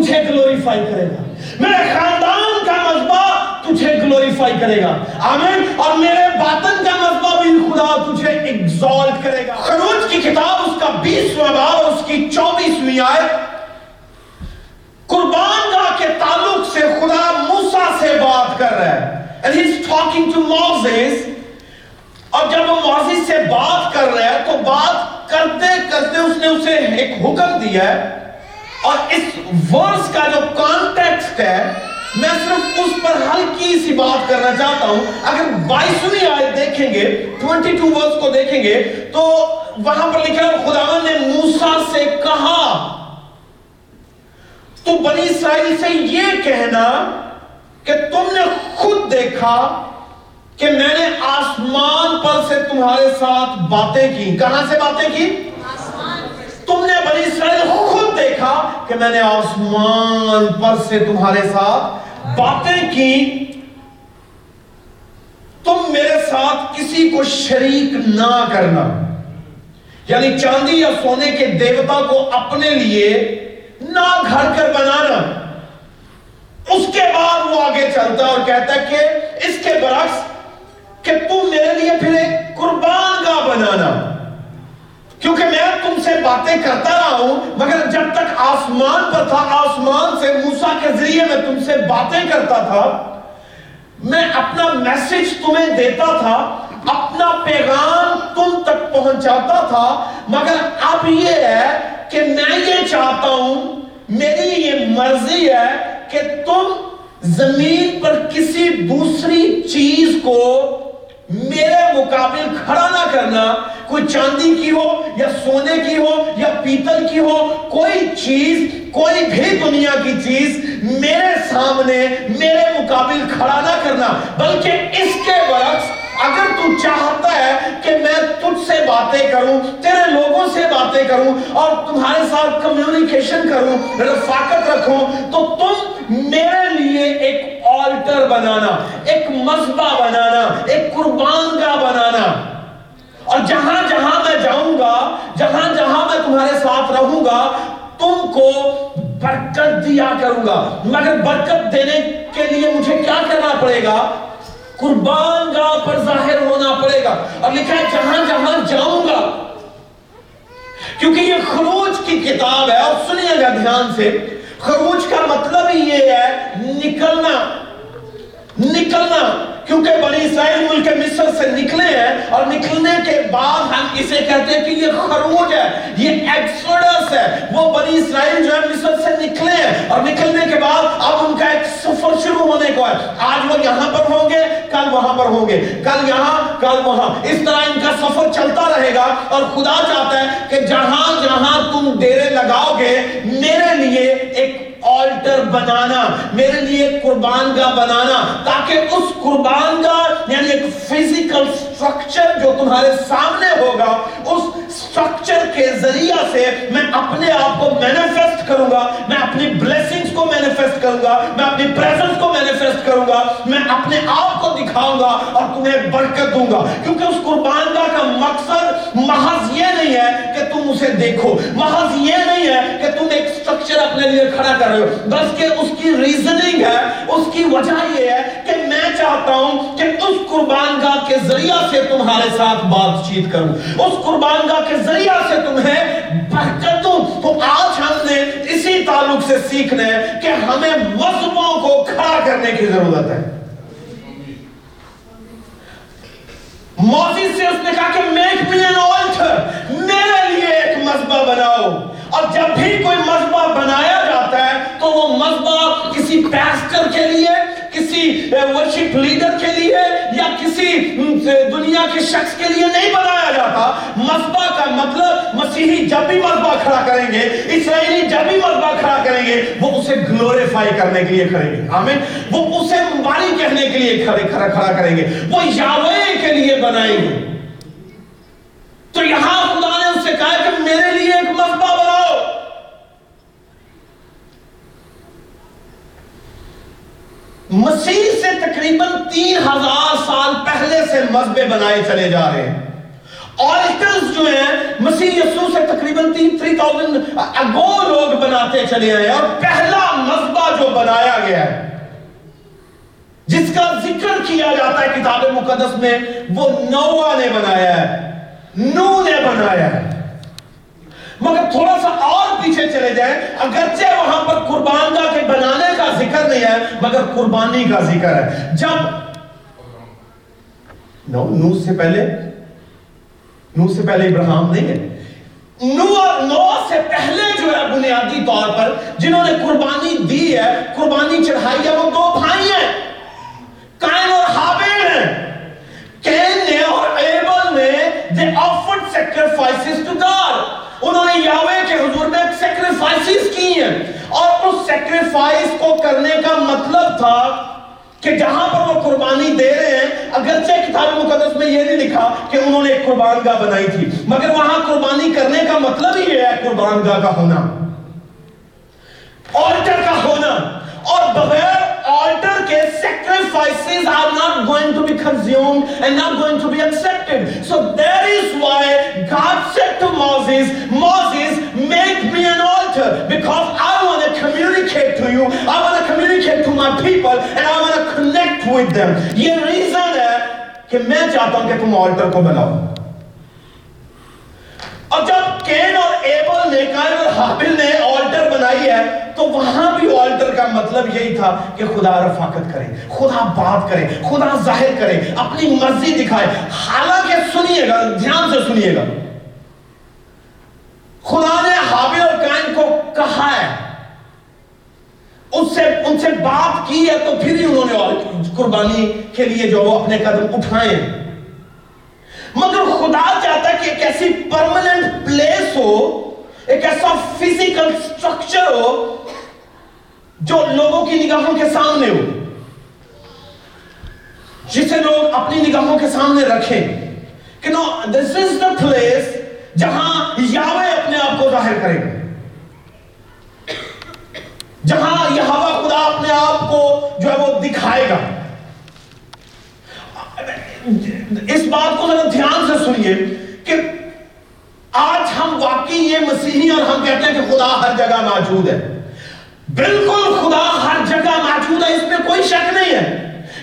تجھے گلوریفائی کرے گا۔ میرے خاندان کا مذبح تجھے گلوریفائی کرے گا۔ آمین۔ اور میرے باطن کا مذبح بھی خدا تجھے ایگزالٹ کرے گا۔ خروج کی کتاب اس کا بیسویں باب اور اس کی چوبیسویں آیت۔ قربان گاہ کے تعلق سے خدا موسیٰ سے بات کر رہا ہے۔ And he's talking to Moses اور جب وہ معزز سے بات کر رہا ہے تو بات کرتے کرتے اس نے اسے ایک حکم دیا ہے۔ اور اس ورس کا جو کانٹیکسٹ ہے، میں صرف اس پر ہلکی سی بات کرنا چاہتا ہوں۔ اگر بائیسویں آیت دیکھیں گے ٹوینٹی ٹو ورس کو دیکھیں گے، تو وہاں پر لکھا ہے خداون نے موسیٰ سے کہا، تو بنی اسرائیل سے یہ کہنا کہ تم نے خود دیکھا کہ میں نے آسمان پر سے تمہارے ساتھ باتیں کی۔ کہاں سے باتیں کی؟ تم نے بنی اسرائیل خود دیکھا کہ میں نے آسمان پر سے تمہارے ساتھ باتیں کی۔ تم میرے ساتھ کسی کو شریک نہ کرنا۔ یعنی چاندی یا سونے کے دیوتا کو اپنے لیے نہ گھر کر بنانا۔ اس کے بعد وہ آگے چلتا اور کہتا ہے کہ اس کے برعکس کہ تم میرے لیے پھر ایک قربان گاہ بنانا۔ کیونکہ میں تم سے باتیں کرتا رہا ہوں، مگر جب تک آسمان پر تھا، آسمان سے موسیٰ کے ذریعے میں تم سے باتیں کرتا تھا، میں اپنا میسج تمہیں دیتا تھا، اپنا پیغام تم تک پہنچاتا تھا، مگر اب یہ ہے کہ میں یہ چاہتا ہوں، میری یہ مرضی ہے کہ تم زمین پر کسی دوسری چیز کو میرے مقابل کھڑا نہ کرنا، کوئی چاندی کی ہو یا سونے کی ہو یا پیتل کی ہو، کوئی چیز، کوئی بھی دنیا کی چیز میرے سامنے، میرے مقابل کھڑا نہ کرنا۔ بلکہ اس کے برعکس، اگر تو چاہتا ہے کہ میں تجھ سے باتیں کروں، تیرے لوگوں سے باتیں کروں اور تمہارے ساتھ کمیونیکیشن کروں، رفاقت رکھوں، تو تم میرے لیے ایک آلٹر بنانا، ایک مذبح بنانا، ایک قربان کا بنانا۔ اور جہاں جہاں میں جاؤں گا، جہاں جہاں میں تمہارے ساتھ رہوں گا، تم کو برکت دیا کروں گا۔ مگر برکت دینے کے لیے مجھے کیا کرنا پڑے گا؟ قربان گاہ پر ظاہر ہونا پڑے گا۔ اور لکھا ہے، جہاں جہاں جاؤں گا۔ کیونکہ یہ خروج کی کتاب ہے، اور سنیے گا دھیان سے، خروج کا مطلب ہی یہ ہے، نکلنا۔ نکلنا۔ کیونکہ بنی اسرائیل ملک مصر سے نکلے ہیں اور نکلنے کے بعد ہم اسے کہتے ہیں کہ یہ خروج ہے، یہ ایکسوڈس ہے۔ وہ بنی اسرائیل جو ہے مصر سے نکلے ہیں اور نکلنے کے بعد اب ان کا ایک سفر شروع ہونے کو ہے۔ آج وہ یہاں پر ہوں گے، کل وہاں پر ہوں گے۔ کل یہاں، کل وہاں۔ اس طرح ان کا سفر چلتا رہے گا اور خدا چاہتا ہے کہ جہاں جہاں تم ڈیرے لگاؤ گے، میرے لیے ایک بنانا میرے لیے قربان کا بنانا تاکہ اس قربان کا یعنی ایک فزیکل سٹرکچر جو تمہارے سامنے ہوگا، اس سٹرکچر کے ذریعہ سے میں اپنے آپ کو مینیفیسٹ کروں گا، میں اپنی بلیسنگز کو مینیفیسٹ کروں گا، میں اپنی پریزنس کو مینیفیسٹ کروں گا، میں اپنے آپ کو دکھاؤں گا اور تمہیں برکت دوں گا۔ کیونکہ اس قربان کا مقصد محض یہ نہیں ہے کہ تم اسے دیکھو، محض یہ نہیں ہے کہ تم ایک سٹرکچر اپنے لیے کھڑا کر رہے ہو، بلکہ اس کی ریزننگ ہے، اس کی وجہ یہ ہے کہ چاہتا ہوں کہ اس قربان گاہ کے ذریعہ سے تمہارے ساتھ بات چیت کروں۔ اس قربان گاہ کے ذریعہ سے تمہیں برکت دوں۔ تو آج ہم نے اسی تعلق سے سیکھنا ہے کہ ہمیں مذہبوں کو کھڑا کرنے کی ضرورت ہے۔ موزی سے اس نے کہا کہ میک می این آلٹر میرے لیے ایک مذبح بناؤ۔ اور جب بھی کوئی مذبح بنایا جاتا ہے تو وہ مذبح کسی ورشپ لیڈر کے لیے یا کسی دنیا کے شخص کے لیے نہیں بنایا جاتا۔ مذبح کا مطلب مسیحی جب بھی مذبح کھڑا کریں گے، اسرائیلی جب بھی مذبح کھڑا کریں گے، وہ اسے گلوریفائی کرنے کے لیے کھڑیں گے۔ آمین۔ وہ اسے مباری کہنے کے لیے کھڑا کھڑا کریں گے۔ وہ یاوے کے لیے بنائیں گے۔ تو یہاں خدا نے اس سے کہا کہ میرے لیے ایک مذبح بناؤ مسیح سے تقریباً تین ہزار سال پہلے سے مذبے بنائے چلے جا رہے ہیں۔ آلٹرز جو ہیں، مسیح یسو سے تقریباً تین تھری تاؤزن اگو لوگ بناتے چلے آئے اور پہلا جو بنایا گیا ہے، جس کا ذکر کیا جاتا ہے کتاب مقدس میں، وہ نوا نے بنایا ہے۔ نو نے بنایا ہے۔ مگر تھوڑا سا اور پیچھے چلے جائیں۔ اگرچہ وہاں پر قربان کا کے بنانے کا ذکر نہیں ہے، مگر قربانی کا ذکر ہے۔ جب نو نو سے پہلے، نو سے پہلے ابراہم نہیں ہے۔ نو اور نو سے پہلے جو ہے، بنیادی طور پر جنہوں نے قربانی دی ہے، قربانی چڑھائی ہے، وہ دو بھائی ہیں۔ کائن اور حابیل ہیں۔ کین نے اور ایبل نے، they offered sacrifices to God یاوے کے حضور میں سیکریفائسز کی ہیں۔ اور اس سیکریفائس کو کرنے کا مطلب تھا کہ جہاں پر وہ قربانی دے رہے ہیں، اگرچہ کتاب مقدس میں یہ نہیں لکھا کہ انہوں نے ایک قربان گاہ بنائی تھی، مگر وہاں قربانی کرنے کا مطلب ہی یہ ہے قربان گاہ کا ہونا۔ آلٹر کا ہونا۔ اور بغیر altar ke sacrifices are not going to be consumed and not going to be accepted. So that is why God said to Moses, Moses, make me an altar because I want to communicate to you. I want to communicate to my people and I want to connect with them. یہ reason ہے کہ میں چاہتا ہوں کہ تم altar کو بناؤ اور جب کین اور ایبل نے کائن اور حابل نے آلٹر بنائی ہے تو وہاں بھی آلٹر کا مطلب یہی تھا کہ خدا رفاقت کرے، خدا بات کرے، خدا ظاہر کرے، اپنی مرضی دکھائے۔ حالانکہ سنیے گا، دھیان سے سنیے گا۔ خدا نے حابل اور کائن کو کہا ہے۔ اس سے، ان سے بات کی ہے تو پھر ہی انہوں نے قربانی کے لیے جو وہ اپنے قدم اٹھائے۔ مگر خدا چاہتا ہے کہ ایک ایسی پرمننٹ پلیس ہو ایک ایسا فزیکل سٹرکچر ہو جو لوگوں کی نگاہوں کے سامنے ہو جسے لوگ اپنی نگاہوں کے سامنے رکھیں کہ نو دس از دا پلیس جہاں یاوے اپنے آپ کو ظاہر کرے گا جہاں یہاں خدا اپنے آپ کو جو ہے وہ دکھائے گا اس بات کو ذرا دھیان سے سنیے کہ آج ہم واقعی یہ مسیحی اور ہم کہتے ہیں کہ خدا ہر جگہ موجود ہے۔ بالکل خدا ہر جگہ موجود ہے، اس میں کوئی شک نہیں ہے،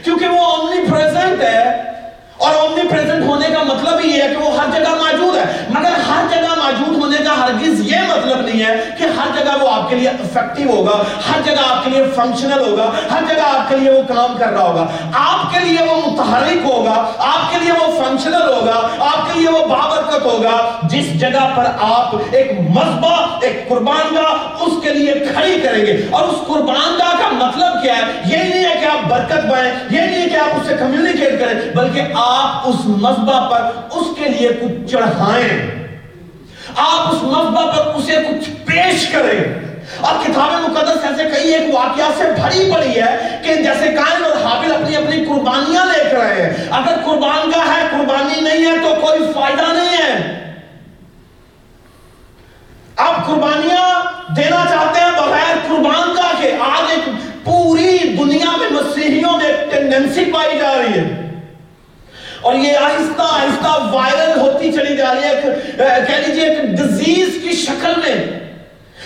کیونکہ وہ اومنی پریزنٹ ہے اور اومنی پریزنٹ ہونے کا مطلب ہی یہ ہے کہ وہ ہر جگہ موجود ہے۔ مگر ہر جگہ موجود ہونے کا ہرگز یہ مطلب نہیں ہے کہ ہر جگہ وہ آپ کے لیے افیکٹو ہوگا، ہر جگہ آپ کے لیے فنکشنل ہوگا، ہر جگہ آپ کے لیے وہ کام کر رہا ہوگا۔ آپ کے لیے وہ متحرک ہوگا، آپ کے لیے وہ فنکشنل ہوگا، آپ کے لیے وہ بابرکت ہوگا۔ جس جگہ پر آپ ایک مذبح، ایک قربان گاہ اس کے لیے کھڑی کریں گے۔ اور اس قربان گاہ کا مطلب کیا ہے؟ یہ نہیں ہے کہ آپ برکت پائیں، یہ نہیں ہے کہ آپ اس سے کمیونیکیٹ کریں، بلکہ آپ اس مذبح پر پر اس کے لیے کچھ چڑھائیں۔ آپ اس مذبح پر اسے کچھ پیش کریں۔ اور کتاب مقدس ایسے کئی ایک واقعہ سے بھری پڑی ہے کہ جیسے قائم اور حابل اپنی اپنی قربانیاں لے کر رہے ہیں اگر قربان کا ہے، قربانی نہیں ہے تو کوئی فائدہ نہیں ہے۔ آپ قربانیاں دینا چاہتے ہیں بغیر قربان کا کہ آج ایک پوری دنیا میں مسیحیوں میں ٹینڈنسی پائی جا رہی ہے۔ اور یہ آہستہ آہستہ وائرل ہوتی چلی جا رہی ہے کہہ لیجیے ایک ڈیزیز کی شکل میں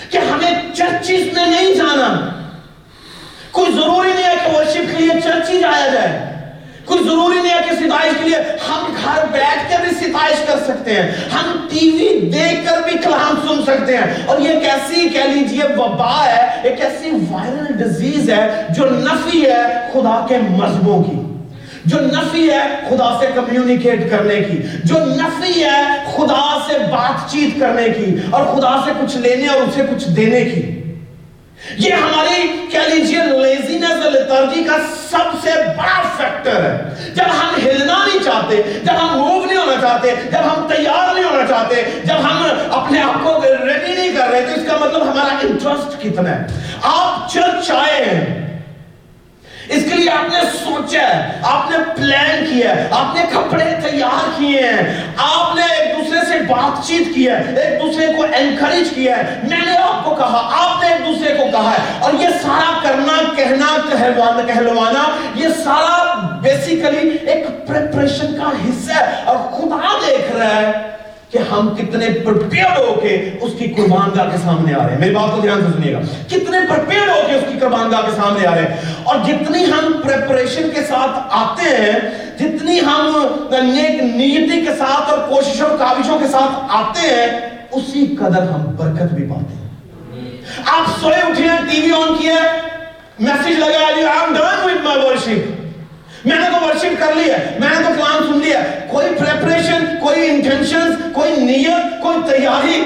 کہ ہمیں چرچز میں نہیں جانا۔ کوئی ضروری نہیں ہے کہ ورشپ کے لیے چرچی جایا جائے۔ کوئی ضروری نہیں ہے کہ ستائش کے لیے ہم گھر بیٹھ کے بھی ستائش کر سکتے ہیں۔ ہم ٹی وی دیکھ کر بھی کلام سن سکتے ہیں۔ اور یہ ایک ایسی، کہہ لیجیے وبا ہے، ایک ایسی وائرل ڈیزیز ہے جو نفی ہے خدا کے مذہبوں کی۔ جو نفی ہے خدا سے کمیونیکیٹ کرنے کی، جو نفی ہے خدا سے بات چیت کرنے کی اور خدا سے کچھ لینے اور اسے کچھ دینے کی۔ یہ ہماری کہہ لیجیے لیزینس لیترجی کا سب سے بڑا فیکٹر ہے۔ جب ہم ہلنا نہیں چاہتے، جب ہم موو نہیں ہونا چاہتے، جب ہم تیار نہیں ہونا چاہتے، جب ہم اپنے آپ کو ریڈی نہیں کر رہے، تو اس کا مطلب ہمارا انٹرسٹ کتنا ہے۔ آپ چرچ آئے ہیں اس کے لیے آپ نے سوچا ہے، آپ نے پلان کیا ہے، آپ نے کپڑے تیار کیے ہیں۔ آپ نے ایک دوسرے سے بات چیت کیا ہے، ایک دوسرے کو انکریج کیا ہے۔ میں نے آپ کو کہا، آپ نے ایک دوسرے کو کہا ہے۔ اور یہ سارا کرنا، کہنا، کہلوانا کہلوانا، یہ سارا بیسیکلی ایک پریپریشن کا حصہ ہے۔ اور خدا دیکھ رہا ہے کہ ہم کتنے پرپیئر ہو کے اس کی قربان گاہ کے سامنے آ رہے ہیں۔ میری بات کو دھیان سے سنیے گا۔ کتنے پرپیئر ہو کے اس کی قربان گاہ کے سامنے آ رہے ہیں۔ اور جتنی ہم پریپریشن کے ساتھ آتے ہیں، جتنی ہم نیک نیتی کے ساتھ اور کوششوں، کاوشوں کے ساتھ آتے ہیں، اسی قدر ہم برکت بھی پاتے ہیں۔ آپ سوئے اٹھے ہیں، ٹی وی آن کیا میسج لگا I'm done with my worship میں نے تو ورشپ کر لی ہے، میں نے تو کلام سن لیا کوئی پریپریشن کوئی انٹینشن کوئی نیت، کوئی تیاری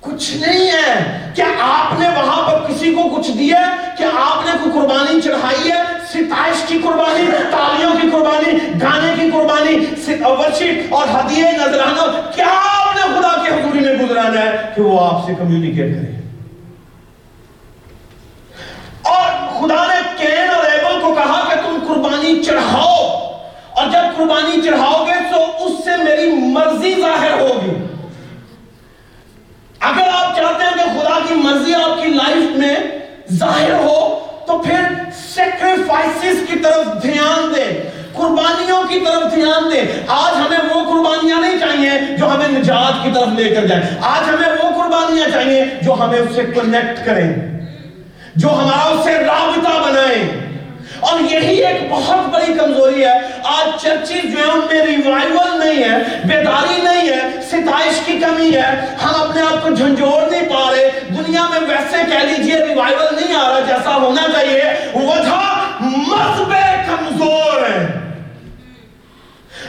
کچھ نہیں ہے۔ کیا آپ نے وہاں پر کسی کو کچھ دیا کیا آپ نے کوئی قربانی چڑھائی ہے؟ ستائش کی قربانی، تالیوں کی قربانی، گانے کی قربانی ورشپ اور ہدیے نظرانہ کیا آپ نے خدا کے حضوری میں گزرانا ہے کہ وہ آپ سے کمیونیکیٹ کرے اور خدا نے کین اور ایبل کو کہا کہ تم قربانی چڑھاؤ۔ اور جب قربانی چڑھاؤ گے تو اس سے میری مرضی ظاہر ہوگی۔ اگر آپ چاہتے ہیں کہ خدا کی مرضی آپ کی لائف میں ظاہر ہو، تو پھر سیکریفائسز کی طرف دھیان دیں قربانیوں کی طرف دھیان دیں آج ہمیں وہ قربانیاں نہیں چاہیے جو ہمیں نجات کی طرف لے کر جائیں۔ آج ہمیں وہ قربانیاں چاہیے جو ہمیں اس سے کنیکٹ کریں۔ جو ہمارا اس سے رابطہ بنائے اور یہی ایک بہت بڑی کمزوری ہے۔ آج چرچز جو ہیں ان میں ریوائیول نہیں ہے، بیداری نہیں ہے، ستائش کی کمی ہے۔ ہم اپنے آپ کو جھنجھوڑ نہیں پا رہے۔ دنیا میں ویسے کہہ لیجیے ریوائیول نہیں آ رہا، جیسا ہونا چاہیے۔ وجہ مذہب کمزور ہے۔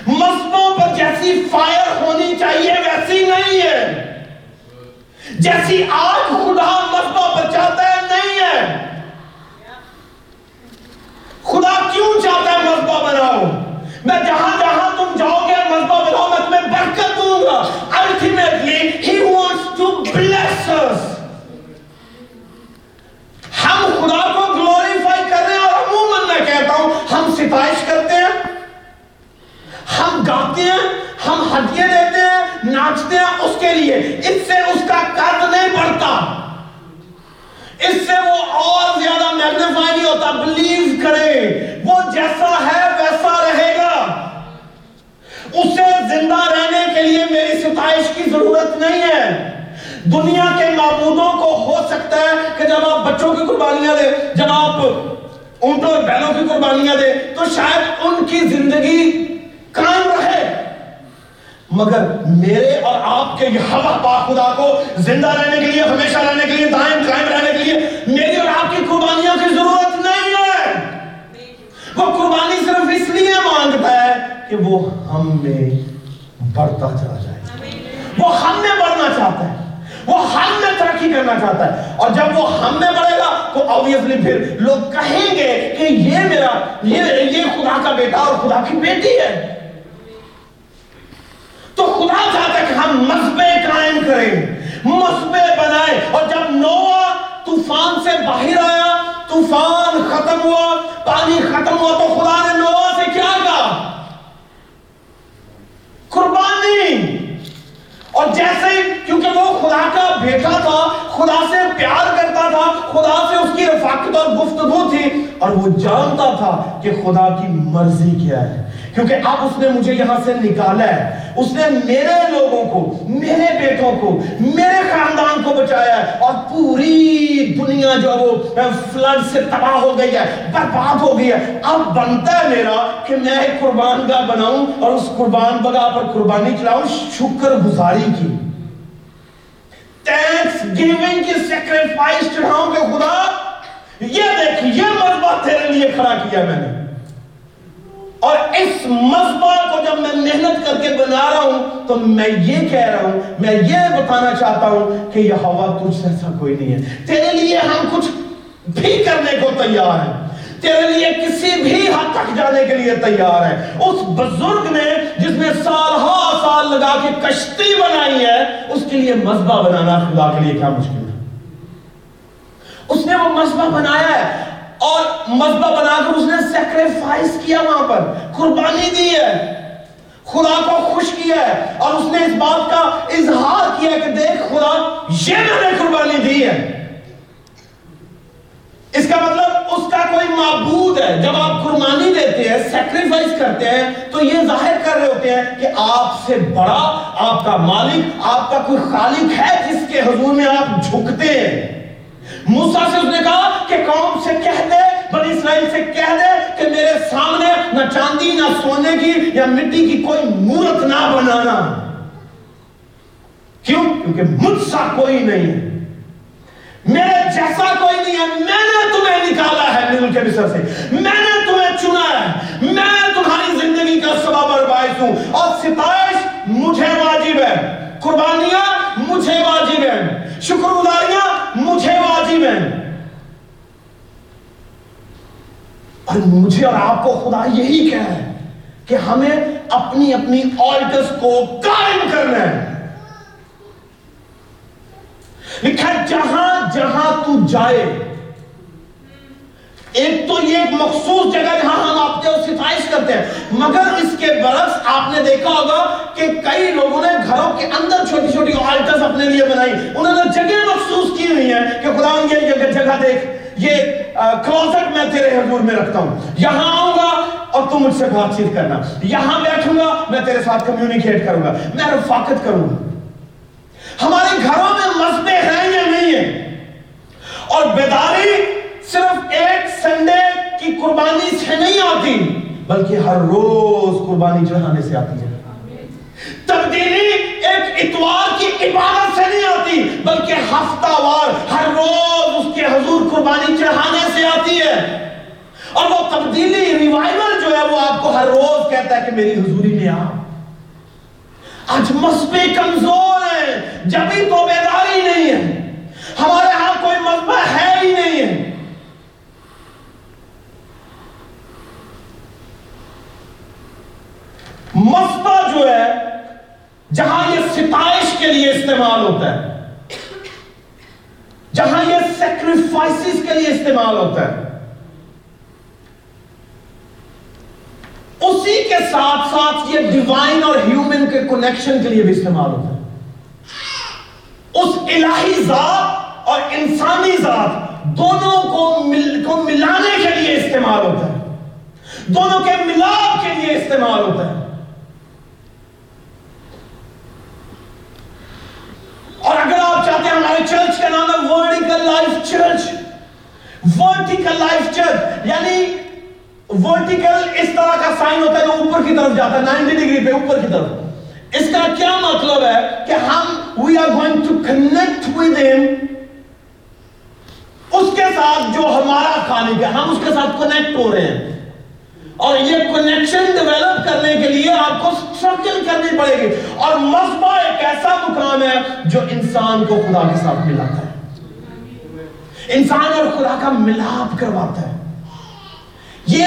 مذہبوں پر جیسی فائر ہونی چاہیے، ویسی نہیں ہے۔ جیسی آگ خدا مذہبوں پر چاہتا ہے، نہیں ہے۔ خدا کیوں چاہتا ہے مذبح بناؤ میں جہاں جہاں تم جاؤ گے مذبح بناؤ میں تمہیں برکت دوں گا ultimately he wants to bless us ہم خدا کو گلوریفائی کر رہے ہیں اور عموماً میں کہتا ہوں ہم ستائش کرتے ہیں ہم گاتے ہیں ہم ہدیے دیتے ہیں ناچتے ہیں اس کے لیے اس سے اس کا قد نہیں بڑھتا اس سے وہ اور زیادہ میگنیفائی نہیں ہوتا بلیو کرے وہ جیسا ہے ویسا رہے گا اسے زندہ رہنے کے لیے میری ستائش کی ضرورت نہیں ہے دنیا کے معبودوں کو ہو سکتا ہے کہ جب آپ بچوں کی قربانیاں دیں جب آپ اونٹوں اور بیلوں کی قربانیاں دیں تو شاید ان کی زندگی قائم رہے مگر میرے اور آپ کے یہ ہوا پاک خدا کو زندہ رہنے کے لیے ہمیشہ رہنے کے لیے دائم قائم رہنے کے لیے میری اور آپ کی قربانیوں کی ضرورت نہیں ہے وہ قربانی صرف اس لیے مانگتا ہے کہ وہ ہم میں بڑھتا چلا جائے۔ وہ ہم میں بڑھنا چاہتا ہے۔ وہ ہم میں ترقی کرنا چاہتا ہے۔ اور جب وہ ہم میں بڑھے گا تو آبویسلی پھر لوگ کہیں گے کہ یہ میرا، یہ یہ خدا کا بیٹا اور خدا کی بیٹی ہے۔ تو خدا چاہتا ہے کہ ہم مذبے قائم کریں مذبے بنائیں۔ اور جب نوہ طوفان سے باہر آیا، طوفان ختم ہوا، پانی ختم ہوا تو خدا نے نوہ سے کیا؟ قربانی! اور جیسے کیونکہ وہ خدا کا بیٹا تھا، خدا سے پیار کرتا تھا، خدا سے اس کی رفاقت اور گفتگو تھی، اور وہ جانتا تھا کہ خدا کی مرضی کیا ہے۔ کیونکہ اب اس نے مجھے یہاں سے نکالا ہے۔ اس نے میرے لوگوں کو، میرے بیٹوں کو، میرے خاندان کو بچایا ہے۔ اور پوری دنیا جو وہ فلڈ سے تباہ ہو گئی ہے، برباد ہو گئی ہے۔ اب بنتا ہے میرا کہ میں ایک قربان گاہ بناؤں اور اس قربان بگاہ پر قربانی چلاؤں، شکر گزاری کی۔ تینکس گیونگ کی سیکریفائس چڑھاؤں کہ خدا، یہ دیکھ، یہ مذبح تیرے لیے کھڑا کیا میں نے۔ اور اس مذبح کو جب میں محنت کر کے بنا رہا ہوں، تو میں یہ کہہ رہا ہوں، میں یہ بتانا چاہتا ہوں کہ یہ ہوا تجھ سے ایسا کوئی نہیں ہے۔ تیرے لیے ہم کچھ بھی کرنے کو تیار ہیں۔ تیرے لیے کسی بھی حد تک جانے کے لیے تیار ہے اس بزرگ نے جس نے سال ہا سال لگا کے کشتی بنائی ہے، اس کے لیے مذبح بنانا خدا کے لیے کیا مشکل ہے؟ اس نے وہ مذبح بنایا ہے۔ اور مذبح بنا کر اس نے سیکریفائس کیا وہاں پر۔ قربانی دی ہے۔ خدا کو خوش کیا ہے۔ اور اس نے اس بات کا اظہار کیا کہ دیکھ خدا، یہ میں نے قربانی دی ہے۔ اس کا مطلب اس کا کوئی معبود ہے۔ جب آپ قربانی دیتے ہیں سیکریفائس کرتے ہیں، تو یہ ظاہر کر رہے ہوتے ہیں کہ آپ سے بڑا آپ کا مالک، آپ کا کوئی خالق ہے جس کے حضور میں آپ جھکتے ہیں۔ موسیٰ سے اس نے کہا کہ قوم سے کہہ دے، بنی اسرائیل سے کہہ دے کہ میرے سامنے نہ چاندی، نہ سونے کی یا مٹی کی کوئی مورت نہ بنانا۔ کیوں؟ کیونکہ مجھ سا کوئی نہیں ہے۔ میرے جیسا کوئی نہیں ہے۔ میں نے تمہیں نکالا ہے نیل کے مصر سے۔ میں نے تمہیں چنا ہے۔ میں تمہاری زندگی کا سبب اور باعث ہوں۔ اور ستائش مجھے واجب ہے۔ قربانیاں مجھے واجب ہیں۔ شکر گزاریاں مجھے واجب ہے۔ اور مجھے اور آپ کو خدا یہی کہہ ہے کہ ہمیں اپنی اپنی آلٹس کو قائم کرنا ہے۔ لکھا جہاں جہاں تو جائے ایک تو یہ ایک مخصوص جگہ جہاں ہم آپ کے ستائش کرتے ہیں۔ مگر اس کے برعکس آپ نے دیکھا ہوگا کہ کئی لوگوں نے گھروں کے اندر چھوٹی چھوٹی آلٹس اپنے لیے بنائی۔ انہوں نے جگہ مخصوص کی ہوئی ہیں کہ خدا یہ جگہ جگہ دیکھ۔ یہ کلوزٹ میں تیرے حضور میں رکھتا ہوں۔ یہاں آؤں گا اور تم مجھ سے بات چیت کرنا۔ یہاں بیٹھوں گا، میں تیرے ساتھ کمیونیکیٹ کروں گا۔ میں رفاقت کروں گا۔ ہمارے گھروں میں مذہبیں ہیں یا نہیں ہیں؟ اور بیداری صرف ایک سنڈے کی قربانی سے نہیں آتی، بلکہ ہر روز قربانی چڑھانے سے آتی ہے۔ تبدیلی ایک اتوار کی عبادت سے نہیں آتی، بلکہ ہفتہ وار ہر روز اس کے حضور قربانی چڑھانے سے آتی ہے۔ اور وہ تبدیلی ریوائول جو ہے، وہ آپ کو ہر روز کہتا ہے کہ میری حضوری میں آ آج مسبے کمزور ہیں، جبھی تو بیداری نہیں ہے۔ ہمارے ہاں کوئی مذبح ہے ہی نہیں ہے۔ مسبہ جو ہے، جہاں یہ ستائش کے لیے استعمال ہوتا ہے، جہاں یہ سیکریفائسز کے لیے استعمال ہوتا ہے، اسی کے ساتھ ساتھ یہ ڈیوائن اور ہیومن کے کنیکشن کے لیے بھی استعمال ہوتا ہے۔ اس الہی ذات اور انسانی ذات دونوں کو مل، کو ملانے کے لیے استعمال ہوتا ہے۔ دونوں کے ملاپ کے لیے استعمال ہوتا ہے۔ اور اگر آپ چاہتے ہیں ہمارے چرچ کا نام ہے Vertical Life Church Vertical Life Church یعنی ورٹیکل اس طرح کا سائن ہوتا ہے جو اوپر کی طرف جاتا ہے، نائنٹی ڈگری پہ اوپر کی طرف۔ اس کا کیا مطلب ہے کہ ہم we are going to connect with him. اس کے ساتھ جو ہمارا خالق ہے، ہم اس کے ساتھ کنیکٹ ہو رہے ہیں۔ اور یہ کنیکشن ڈیولپ کرنے کے لیے آپ کو سٹرگل کرنی پڑے گی۔ اور مذبح ایک ایسا مقام ہے جو انسان کو خدا کے ساتھ ملاتا ہے۔ انسان اور خدا کا ملاپ کرواتا ہے۔ یہ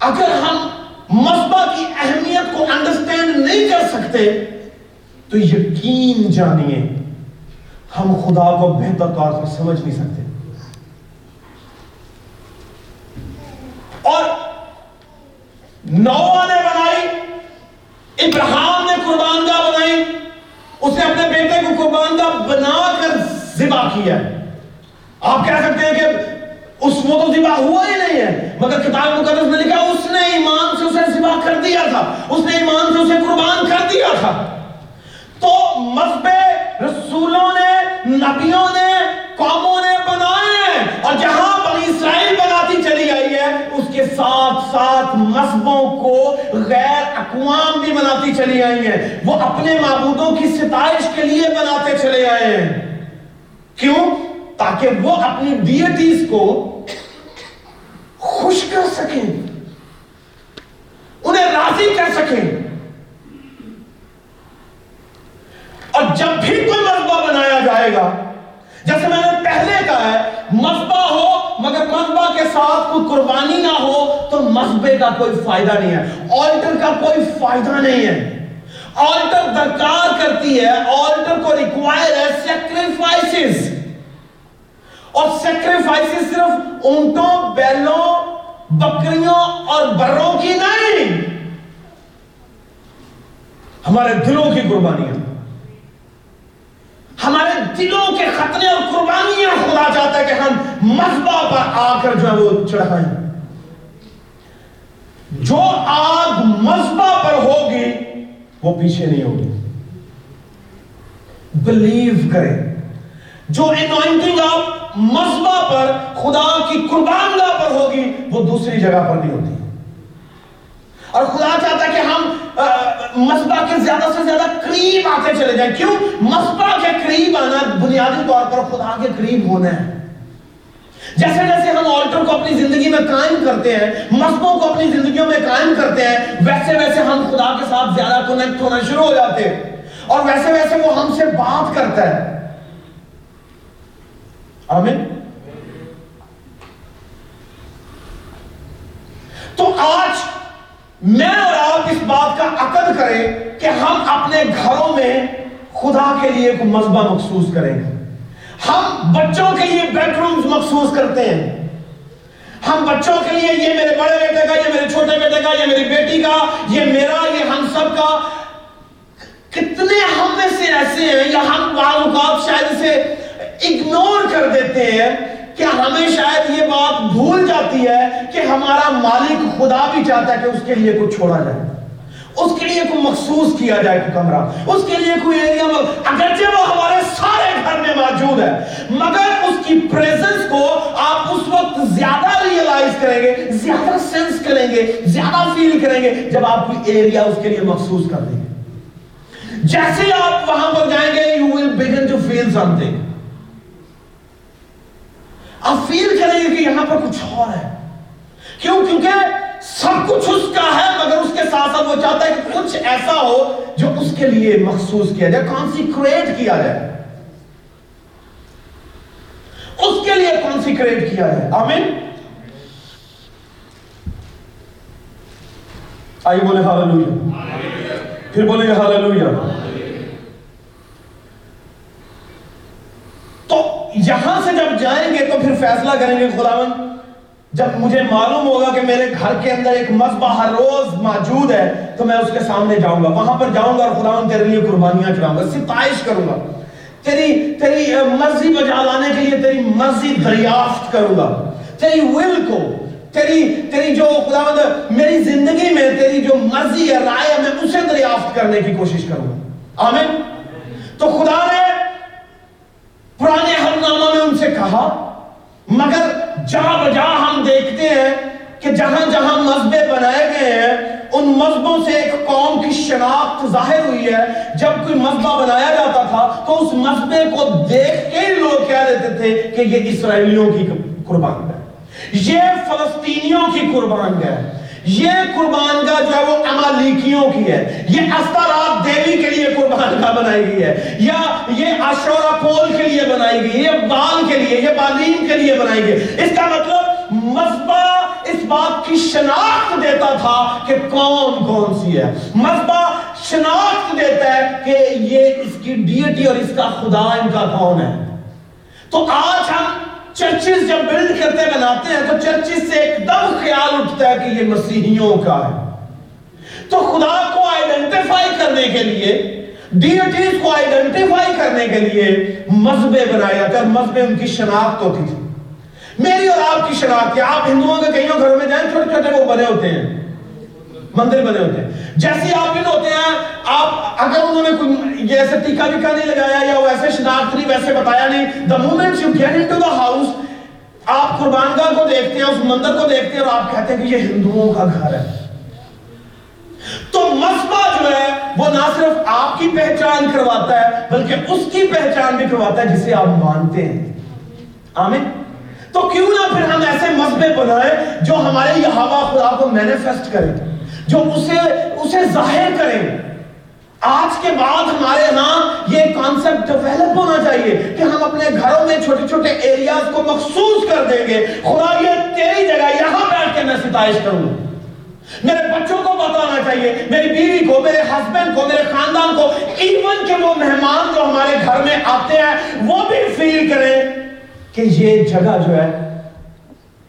اگر ہم مذبح کی اہمیت کو انڈرسٹینڈ نہیں کر سکتے، تو یقین جانیے، ہم خدا کو بہتر طور پر سمجھ نہیں سکتے اور نوہ نے بنائی ابراہم نے قربان گاہ بنائی، اس نے اپنے بیٹے کو قربان گاہ بنا کر ذبح کیا آپ کہہ سکتے ہیں کہ اس وہ تو ذبح ہوا ہی نہیں ہے، مگر کتاب مقدس میں لکھا اس نے ایمان سے اسے ذبح کر دیا تھا۔ اس نے ایمان سے اسے قربان کر دیا تھا۔ تو مذہب رسولوں نے، نبیوں نے، قوموں نے بنائے اور جہاں ساتھ ساتھ مذہبوں کو غیر اقوام بھی بناتی چلی آئی ہیں۔ وہ اپنے معبودوں کی ستائش کے لیے بناتے چلے آئے ہیں۔ کیوں؟ تاکہ وہ اپنی ڈیٹیز کو خوش کر سکیں۔ انہیں راضی کر سکیں۔ اور جب بھی کوئی مذبح بنایا جائے گا جیسے میں نے پہلے کہا ہے، مذبح ہو مگر مذبح کے ساتھ کوئی قربانی نہ ہو تو مذبے کا کوئی فائدہ نہیں ہے۔ آلٹر کا کوئی فائدہ نہیں ہے۔ آلٹر درکار کرتی ہے، آلٹر کو ریکوائر ہے سیکریفائسز اور سیکریفائس صرف اونٹوں، بیلوں، بکریوں اور بروں کی نہیں۔ ہمارے دلوں کی قربانیاں۔ ہمارے دلوں کے خطرے اور قربانیاں خدا چاہتا ہے کہ ہم مذبح پر آ کر جو ہے وہ چڑھائیں۔ جو آگ مذبح پر ہوگی، وہ پیچھے نہیں ہوگی۔ بلیو کریں۔ جو انوائنٹنگ آپ مذبح پر، خدا کی قربان پر ہوگی، وہ دوسری جگہ پر نہیں ہوتی۔ اور خدا چاہتا ہے کہ ہم مذبح کے زیادہ سے زیادہ قریب آتے چلے جائیں۔ کیوں؟ مذبح کے قریب آنا بنیادی طور پر خدا کے قریب ہونا ہے۔ جیسے جیسے ہم آلٹر کو اپنی زندگی میں قائم کرتے ہیں مذہبوں کو اپنی زندگیوں میں قائم کرتے ہیں، ویسے ویسے ہم خدا کے ساتھ زیادہ کنیکٹ ہونا شروع ہو جاتے ہیں۔ اور ویسے ویسے وہ ہم سے بات کرتا ہے۔ آمین۔ تو آج میں اور آپ اس بات کا عقد کریں کہ ہم اپنے گھروں میں خدا کے لیے کوئی مذبح مخصوص کریں گے۔ ہم بچوں کے لیے بیڈ رومز مخصوص کرتے ہیں۔ ہم بچوں کے لیے یہ میرے بڑے بیٹے کا، یہ میرے چھوٹے بیٹے کا، یہ میری بیٹی کا، یہ میرا، یہ ہم سب کا۔ کتنے ہم میں سے ایسے ہیں یا ہم بعض اوقات شاید اسے اگنور کر دیتے ہیں کہ ہمیں شاید یہ بات بھول جاتی ہے کہ ہمارا مالک خدا بھی چاہتا ہے کہ اس کے لیے کچھ چھوڑا جائے۔ اس کے لیے کوئی مخصوص کیا جائے کوئی کمرہ؟ اس کے لیے کوئی ایریا اگرچہ وہ ہمارے سارے گھر میں موجود ہے، مگر اس کی پریزنس کو آپ اس وقت زیادہ ریئلائز کریں گے، زیادہ سینس کریں گے، زیادہ فیل کریں گے جب آپ کوئی ایریا اس کے لیے مخصوص کر دیں گے۔ جیسے آپ وہاں پر جائیں گے، you will begin to feel something آپ فیل کریں گے کہ یہاں پر کچھ اور ہے۔ کیوں؟ کیونکہ سب کچھ اس کا ہے، مگر اس کے ساتھ ساتھ وہ چاہتا ہے کہ کچھ ایسا ہو جو اس کے لیے مخصوص کیا جائے کانسیکریٹ کیا جائے۔ اس کے لیے کانسیکریٹ کیا جائے۔ آمین۔ آئیے بولے ہاللویا۔ پھر بولے ہاللویا۔ تو یہاں سے جب جائیں گے تو پھر فیصلہ کریں گے خداون جب مجھے معلوم ہوگا کہ میرے گھر کے اندر ایک مذبح ہر روز موجود ہے، تو میں اس کے سامنے جاؤں گا۔ وہاں پر جاؤں گا اور خدا تیرے لیے قربانیاں چڑھاؤں گا، ستائش کروں گا۔ تیری تیری مرضی بجا لانے کے لیے تیری مرضی دریافت کروں گا۔ تیری ول کو، تیری تیری جو خدا میری زندگی میں تیری جو مرضی ہے رائے ہے، میں اسے دریافت کرنے کی کوشش کروں گا۔ آمین؟ تو خدا نے پرانے ہر نامہ میں ان سے کہا مگر جا بجا ہم دیکھتے ہیں کہ جہاں جہاں مذہبے بنائے گئے ہیں، ان مذہبوں سے ایک قوم کی شناخت ظاہر ہوئی ہے۔ جب کوئی مذہبہ بنایا جاتا تھا تو اس مذہبے کو دیکھ کے لوگ کہہ دیتے تھے کہ یہ اسرائیلیوں کی قربان ہے، یہ فلسطینیوں کی قربان ہے۔ یہ قربان گاہ جو ہے وہ امالیکیوں کی ہے۔ یہ استرات دیوی کے لیے قربان گاہ بنائی گئی ہے۔ یا یہ اشورا پول کے لیے بنائی گئی یہ بال کے لیے، یہ بالین کے لیے بنائی گئی اس کا مطلب مذبہ اس بات کی شناخت دیتا تھا کہ کون کون سی ہے۔ مذبہ شناخت دیتا ہے کہ یہ اس کی ڈیٹی اور اس کا خدا ان کا کون ہے۔ تو آج ہم چرچز جب بلڈ کرتے بناتے ہیں تو چرچز سے ایک دم خیال اٹھتا ہے کہ یہ مسیحیوں کا ہے۔ تو خدا کو آئیڈنٹیفائی کرنے کے لیے ڈیٹیز کو آئیڈنٹیفائی کرنے کے لیے مذہبے بنائے جاتے اور مذہبے ان کی شناخت ہوتی تھی میری اور آپ کی شناخت ہے۔ آپ ہندوؤں کے کئیوں گھروں میں جائیں، چھوٹے چھوٹے وہ بنے ہوتے ہیں۔ مندر بنے ہوتے ہیں۔ جیسے آپ بھی ہوتے ہیں، آپ اگر انہوں نے کوئی یہ ایسے ٹیکا ویکا نہیں لگایا یا وہ ایسے شناخت نہیں، ویسے بتایا نہیں the moment you get into the house آپ قربان گاہ کو دیکھتے ہیں، اس مندر کو دیکھتے ہیں اور آپ کہتے ہیں کہ یہ ہندوؤں کا گھر ہے۔ تو مذبح جو ہے، وہ نہ صرف آپ کی پہچان کرواتا ہے، بلکہ اس کی پہچان بھی کرواتا ہے، جسے آپ مانتے ہیں۔ آمین۔ تو کیوں نہ پھر ہم ایسے مذبے بنائیں جو ہمارے یہاں خدا کو مینیفیسٹ کریں۔ جو اسے اسے ظاہر کریں آج کے بعد ہمارے ہاں یہ کانسیپٹ ڈیولپ ہونا چاہیے کہ ہم اپنے گھروں میں چھوٹے چھوٹے ایریاز کو مخصوص کر دیں گے۔ خدا، یہ تیری جگہ یہاں بیٹھ کے میں ستائش کروں۔ میرے بچوں کو بتانا چاہیے، میری بیوی کو، میرے ہسبینڈ کو، میرے خاندان کو ایون کہ وہ مہمان جو ہمارے گھر میں آتے ہیں، وہ بھی فیل کریں کہ یہ جگہ جو ہے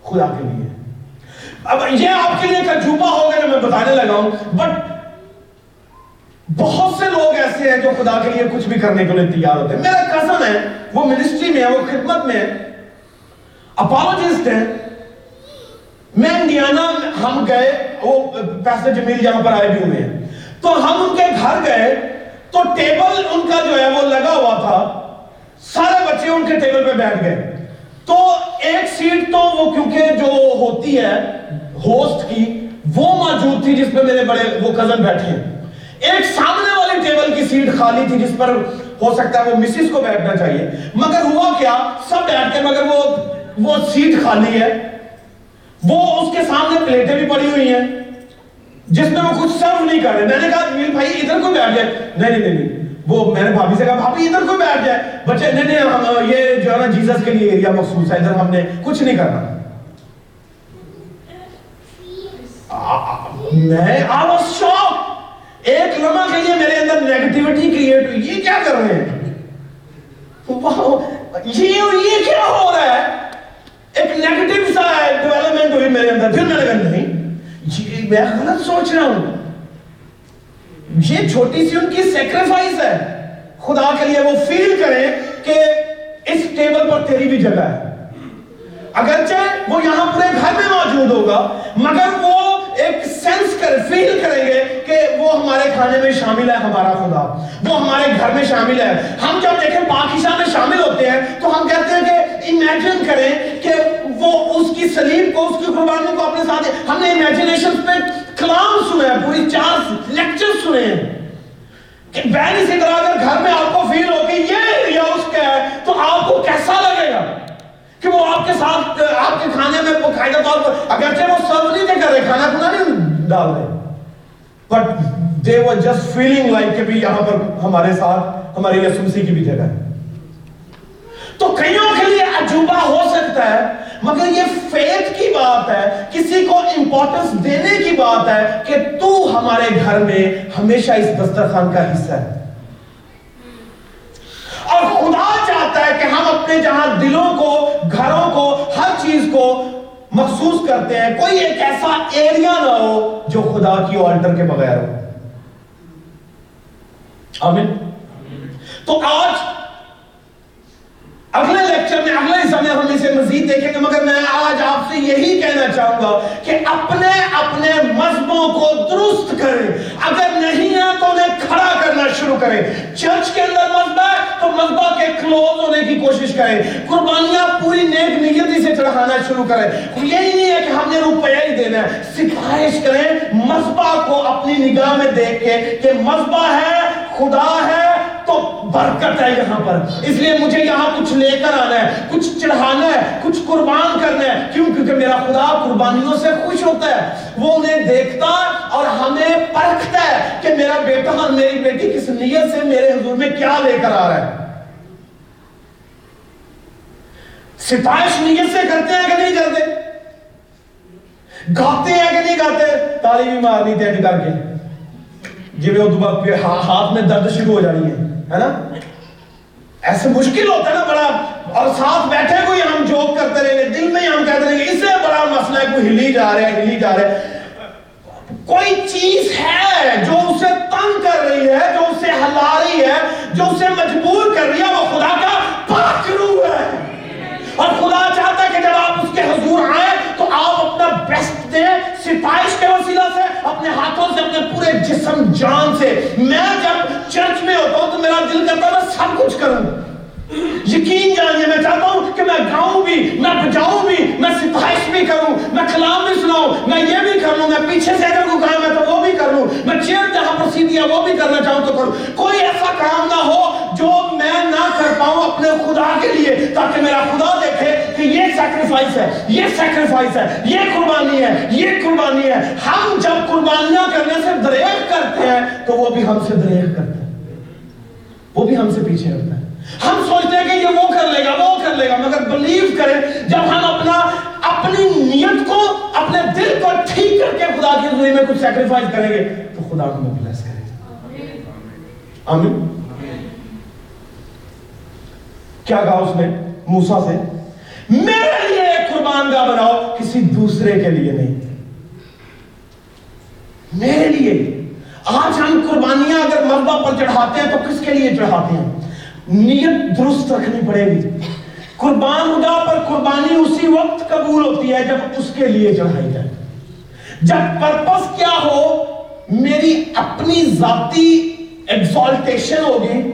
خدا کے لیے اب یہ آپ کے لیے تجربہ ہو گیا میں بتانے لگا ہوں. بٹ بہت سے لوگ ایسے ہیں جو خدا کے لیے کچھ بھی کرنے کے لیے تیار ہوتے ہیں. میرا کزن ہے، وہ منسٹری میں ہے، وہ خدمت میں ہے. اپالوجسٹ ہیں میں انڈیانا ہم گئے، وہ پیسے جمیل یہاں پر آئے بھی ہوئے ہیں. تو ہم ان کے گھر گئے، تو ٹیبل ان کا جو ہے وہ لگا ہوا تھا. سارے بچے ان کے ٹیبل پہ بیٹھ گئے. تو ایک سیٹ تو وہ کیونکہ جو ہوتی ہے ہوسٹ کی وہ موجود تھی جس پہ میرے بڑے وہ کزن بیٹھے ہیں۔ ایک سامنے والی ٹیبل کی سیٹ خالی تھی جس پر ہو سکتا ہے وہ مسز کو بیٹھنا چاہیے۔ مگر ہوا کیا؟ سب بیٹھ کے مگر وہ وہ سیٹ خالی ہے۔ وہ اس کے سامنے پلیٹیں بھی پڑی ہوئی ہیں۔ جس میں وہ کچھ سرو نہیں کر رہے۔ میں نے کہا، جمیل بھائی، ادھر کو بیٹھ جائے؟ نہیں نہیں نہیں وہ میں نے بھابی سے کہا بھابی ادھر کو بیٹھ جائے۔ بچے، نہیں نہیں یہ جو ہے نا جیزس کے لیے ایریا مخصوص ہے۔ ادھر ہم نے کچھ نہیں کرنا۔ میں آواز شوق ایک لمحہ کے لیے میرے اندر نیگٹیوٹی کریٹ ہوئی۔ یہ کیا کر رہے ہیں؟ یہ یہ کیا ہو رہا ہے؟ ایک نیگٹیو سا ڈیولپمنٹ ہوئی میرے اندر۔ پھر میں نے کہا، نہیں، یہ میں غلط سوچ رہا ہوں۔ یہ چھوٹی سی ان کی سیکریفائس ہے۔ خدا کے لیے وہ فیل کریں کہ اس ٹیبل پر تیری بھی جگہ ہے۔ اگرچہ وہ یہاں پورے گھر میں موجود ہوگا، مگر وہ ایک سینس کر فیل کریں گے کہ وہ ہمارے کھانے میں شامل ہے ہمارا خدا۔ وہ ہمارے گھر میں شامل ہے۔ ہم جب دیکھیں پاکشاہ میں شامل ہوتے ہیں تو ہم کہتے ہیں کہ امیجن کریں کہ وہ اس کی سلیب کو، اس کی قربانی کو اپنے ساتھ، ہم نے امیجنیشن پہ کلام سنے ہیں، پوری چار لیکچر سنے ہیں۔ کہ بین اسی طرح اگر گھر میں آپ کو فیل ہو کہ یہ یا اس کا ہے، تو آپ کو کیسا لگے گا؟ کہ وہ آپ کے ساتھ، آپ کے کھانے میں قاعدہ طور پر اگرچہ وہ سرو نہیں دے کر رہے، کھانا کھانا نہیں ڈال رہے۔ بٹ دے وہ جسٹ فیلنگ لائک کہ بھی یہاں پر ہمارے ساتھ ہماری یسو مسیح کی بھی جگہ ہے۔ تو کئیوں کے لیے عجوبہ ہو سکتا ہے؟ مگر یہ فیت کی بات ہے، کسی کو امپورٹنس دینے کی بات ہے کہ تو ہمارے گھر میں ہمیشہ اس دسترخوان کا حصہ ہے اور خدا چاہتا ہے کہ ہم اپنے جہاں دلوں کو گھروں کو ہر چیز کو مخصوص کرتے ہیں۔ کوئی ایک ایسا ایریا نہ ہو جو خدا کی آلٹر کے بغیر ہو۔ آمین۔ تو آج اگلے لیکچر میں، اگلے حصہ میں ہم اسے مزید دیکھیں گے، مگر میں آج آپ سے یہی کہنا چاہوں گا کہ اپنے اپنے مذہبوں کو درست کریں۔ اگر نہیں ہے تو انہیں کھڑا کرنا شروع کریں۔ چرچ کے اندر مذہب ہے تو مذہبہ کے کلوز ہونے کی کوشش کریں۔ قربانیاں پوری نیک نیتی سے چڑھانا شروع کریں۔ یہی نہیں ہے کہ ہم نے روپیہ ہی دینا ہے۔ سفارش کریں۔ مذہبہ کو اپنی نگاہ میں دیکھ کے کہ مذہبہ ہے خدا ہے تو برکت ہے یہاں پر۔ اس لیے مجھے یہاں کچھ لے کر آنا ہے، کچھ چڑھانا ہے، کچھ قربان کرنا ہے۔ کیوں؟ کیونکہ میرا خدا قربانیوں سے خوش ہوتا ہے۔ وہ انہیں دیکھتا اور ہمیں پرکھتا ہے کہ میرا بیٹا اور میری بیٹی کس نیت سے میرے حضور میں کیا لے کر آ رہا ہے۔ ستائش نیت سے کرتے ہیں کہ نہیں کرتے؟ گاتے ہیں کہ نہیں گاتے؟ تالی بھی مارنی تھی کر کے۔ جی وہ ہاتھ میں درد شروع ہو جانی ہے ہے نا؟ ایسے مشکل ہوتا ہے نا بڑا۔ اور ساتھ بیٹھے کوئی ہم جوک کرتے رہیں گے دل میں ہی ہم کہتے رہیں گے اس سے بڑا مسئلہ ہے، کوئی ہلی جا رہے ہیں ہلی جا رہے ہیں کوئی چیز ہے جو اسے تنگ کر رہی ہے، جو اسے ہلا رہی ہے، جو اسے مجبور کر رہی ہے؟ وہ خدا کا پاک روح ہے۔ اور خدا چاہتا ہے کہ جب آپ اس کے حضور آئیں بیسٹ دیں ستائش کے وسیلہ سے، اپنے ہاتھوں سے، اپنے پورے جسم، جان سے۔ میں جب چرچ میں ہوتا ہوں تو میرا دل کرتا میں سب کچھ کروں۔ یقین جانیے، میں چاہتا ہوں کہ میں گاؤں بھی، میں بجاؤں بھی، میں ستائش بھی کروں، میں کلام بھی سناؤں، میں یہ بھی کر لوں، میں پیچھے سے اگر کوئی کام ہے تو وہ بھی کر لوں۔ میں چیئر جہاں پر سیدھی ہے، وہ بھی کرنا چاہوں تو کروں۔ کوئی ایسا کام نہ ہو جو میں نہ کر پاؤں اپنے خدا کے لیے، تاکہ میرا خدا دیکھے کہ یہ سیکریفائس ہے، یہ سیکریفائس ہے، یہ قربانی ہے۔ قربانی ہے۔ ہم جب قربانیاں کرنے سے دریغ کرتے ہیں تو وہ بھی ہم سے دریغ کرتے ہیں وہ بھی ہم سے پیچھے رہتا ہے۔ ہم سوچتے ہیں کہ یہ وہ کر لے گا، وہ کر لے گا، مگر بلیو کریں، جب ہم اپنا، اپنی نیت کو، اپنے دل کو ٹھیک کر کے خدا کی حضوری میں کچھ سیکریفائز کریں گے تو خدا ہمیں بلیس کرے گا آمین۔ کیا کہا اس نے؟ موسیٰ سے، میرے لیے ایک قربان گاہ بناؤ، کسی دوسرے کے لیے نہیں۔ میرے لیے۔ آج ہم قربانیاں اگر مربع پر چڑھاتے ہیں تو کس کے لیے چڑھاتے ہیں؟ نیت درست رکھنی پڑے گی۔ قربان خدا پر قربانی اسی وقت قبول ہوتی ہے جب اس کے لیے چڑھائی جائے۔ جب پرپس کیا ہو، میری اپنی ذاتی ایکسالٹیشن ہوگی،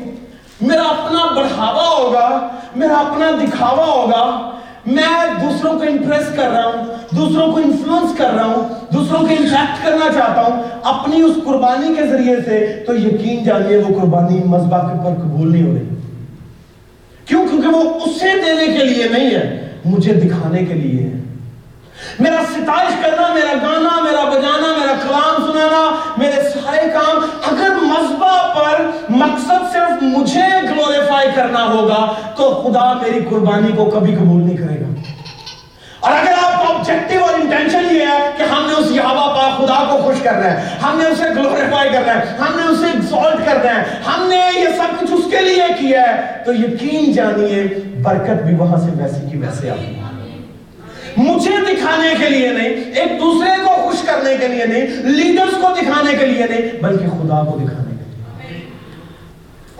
میرا اپنا بڑھاوا ہوگا، میرا اپنا دکھاوا ہوگا۔ میں دوسروں کو امپریس کر رہا ہوں، دوسروں کو انفلوئنس کر رہا ہوں، دوسروں کو انفیکٹ کرنا چاہتا ہوں اپنی اس قربانی کے ذریعے سے، تو یقین جانیے وہ قربانی مذبح کے پر قبول نہیں ہو رہی۔ کیوں؟ کیونکہ وہ اسے دینے کے لیے نہیں ہے، مجھے دکھانے کے لیے ہے۔ میرا ستائش کرنا، میرا گانا، میرا بجانا، میرا کلام سنانا، میرے سارے کام، اگر پر مقصد صرف مجھے گلوریفائی کرنا ہوگا تو خدا میری قربانی کو کبھی قبول نہیں کرے گا۔ اور اگر آپ کا آبجیکٹو اور انٹینشن یہ ہے کہ ہم نے اس یہاں پا خدا کو خوش کرنا ہے، ہم نے اسے گلوریفائی کرنا ہے، ہم نے اسے ایکسالٹ کرنا ہے، ہم نے یہ سب کچھ اس کے لیے کیا ہے، تو یقین جانیے برکت بھی وہاں سے ویسی کی ویسے آتی ہے۔ مجھے دکھانے کے لیے نہیں، ایک دوسرے کو خوش کرنے کے لیے نہیں لیڈرز کو دکھانے کے لیے نہیں، بلکہ خدا کو دکھانے۔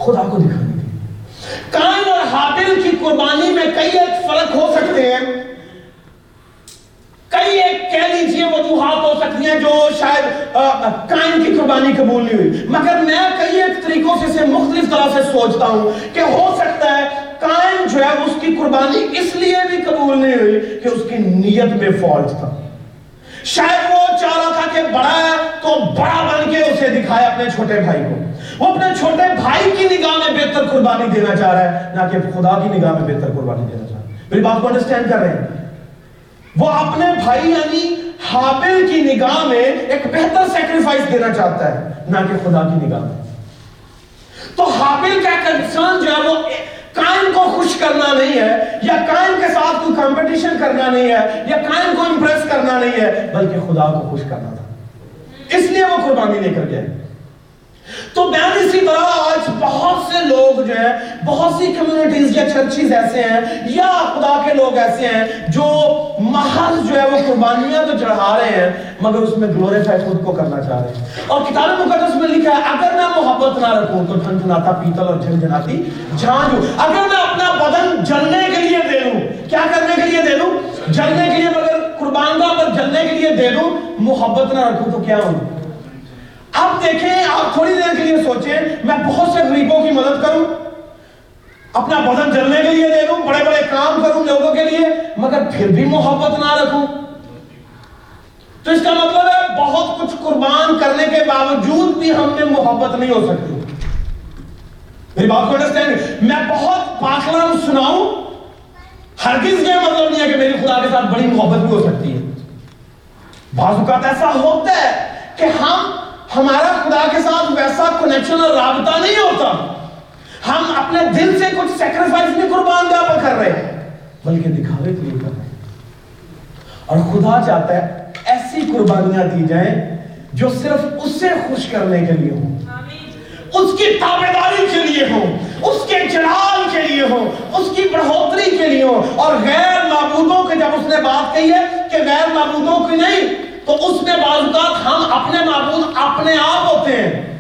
خدا کو دکھانے کے لیے کائن اور حابل کی قربانی میں کئی ایک فرق ہو سکتے ہیں۔ کئی ایک کہہ لیجیے وجوہات ہو سکتی ہیں جو شاید کائن کی قربانی قبول نہیں ہوئی۔ مگر میں کئی ایک طریقوں سے اسے مختلف طرح سے سوچتا ہوں کہ ہو سکتا ہے کائن جو ہے اس کی قربانی اس لیے بھی قبول نہیں ہوئی کہ اس کی نیت میں فالٹ تھا۔ شاید وہ چاہ رہا تھا کہ بڑا ہے تو بڑا بن کے اسے دکھائے اپنے چھوٹے بھائی کو۔ وہ اپنے چھوٹے بھائی کی نگاہ میں بہتر قربانی دینا چاہ رہا ہے، نہ کہ خدا کی نگاہ میں بہتر قربانی دینا چاہ رہا ہے۔ میری بات کو انڈرسٹینڈ کر رہے ہیں؟ وہ اپنے بھائی یعنی حابل کی نگاہ میں ایک بہتر سیکریفائس دینا چاہتا ہے، نہ کہ خدا کی نگاہ میں۔ تو حابل کا کنسرن جو ہے وہ کائن کو خوش کرنا نہیں ہے، یا کائن کے ساتھ کوئی کمپٹیشن کرنا نہیں ہے، یا کائن کو امپریس کرنا نہیں ہے، بلکہ خدا کو خوش کرنا تھا۔ اس لیے وہ قربانی لے کر گئے۔ تو بہن اسی طرح آج بہت سے لوگ جو ہیں، بہت سی کمیونٹیز یا چرچیز ایسے ہیں، یا خدا کے لوگ ایسے ہیں جو محض جو ہے وہ قربانیاں تو چڑھا رہے ہیں، مگر اس میں گلوریفائی خود کو کرنا چاہ رہے ہیں۔ اور کتاب مقدس میں لکھا ہے، اگر میں محبت نہ رکھوں تو ٹھن ٹھناتا پیتل اور جھنجھناتی جھانجو اگر میں اپنا بدن جلنے کے لیے دے لوں کیا کرنے کے لیے دے لوں جلنے کے لیے مگر قربان پر جلنے کے لیے دے دوں، محبت نہ رکھوں تو کیا ہوں؟ اب دیکھیں، آپ تھوڑی دیر کے لیے سوچیں، میں بہت سے غریبوں کی مدد کروں، اپنا بدن جلنے کے لیے دے دوں، بڑے بڑے کام کروں لوگوں کے لیے، مگر پھر بھی محبت نہ رکھوں۔ تو اس کا مطلب ہے، بہت کچھ قربان کرنے کے باوجود بھی ہم میں محبت نہیں ہو سکتی۔ میری بات کو انڈرسٹینڈ میں بہت پاکلام سناؤں، ہرگز یہ مطلب نہیں ہے کہ میری خدا کے ساتھ بڑی محبت بھی ہو سکتی ہے۔ بعض اوقات ایسا ہوتا ہے کہ ہم ہمارا خدا کے ساتھ ویسا کنیکشن اور رابطہ نہیں ہوتا۔ ہم اپنے دل سے کچھ سیکریفائز نہیں قربان گاہ پر کر رہے ہیں، بلکہ دکھاوے کے لیے کر رہے ہیں۔ اور خدا چاہتا ہے ایسی قربانیاں دی جائیں جو صرف اسے خوش کرنے کے لیے ہوں۔ اس کی تابداری کے لیے ہوں، اس کے جلال کے لیے ہوں، اس کی بڑھوتری کے لیے ہوں۔ اور غیر معبودوں کے، جب اس نے بات کہی ہے کہ غیر معبودوں کی نہیں تو اس میں بعض اوقات ہم اپنے معبود اپنے آپ ہوتے ہیں۔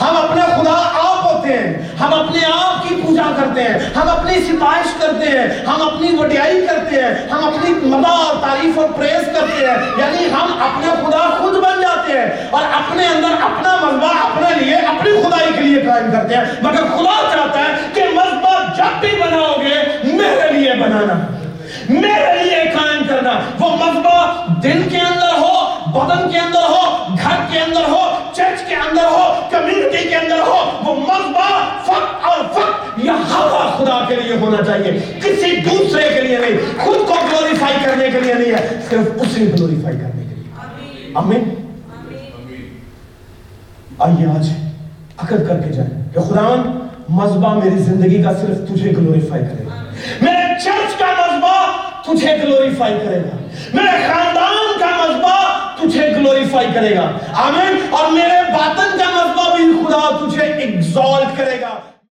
ہم اپنے خدا آپ ہوتے ہیں۔ ہم اپنے آپ کی پوجا کرتے ہیں۔ ہم اپنی ستائش کرتے ہیں۔ ہم اپنی وڈیائی کرتے ہیں۔ ہم اپنی مدہ اور تعریف اور پریس کرتے ہیں۔ یعنی ہم اپنے خدا خود بن جاتے ہیں اور اپنے اندر اپنا مذبح اپنے لیے اپنی خدائی کے لیے قائم کرتے ہیں۔ مگر خدا چاہتا ہے کہ مذبح جب بھی بناؤ گے، میرے لیے بنانا۔ میرے لیے قائم کرنا۔ وہ مذبح دل کے اندر ہو، بدن کے اندر ہو، گھر کے اندر ہو، چرچ کے اندر ہو، کمیونٹی کے اندر ہو، وہ مذبح فقط اور فقط یہاں خدا کے لیے ہونا چاہیے۔ کسی دوسرے کے لیے نہیں، خود کو گلوریفائی کرنے کے لیے نہیں ہے، صرف اسے گلوریفائی کرنے کے لیے۔ امین آئیے آج عقد کر کے جائیں کہ خداون مذبح میری زندگی کا صرف تجھے گلوریفائی کرے۔ میرے چرچ کا تجھے گلوریفائی کرے گا۔ میرے خاندان کا مذبح تجھے گلوریفائی کرے گا۔ آمین۔ اور میرے باطن کا مذبح بھی خدا تجھے ایگزالٹ کرے گا۔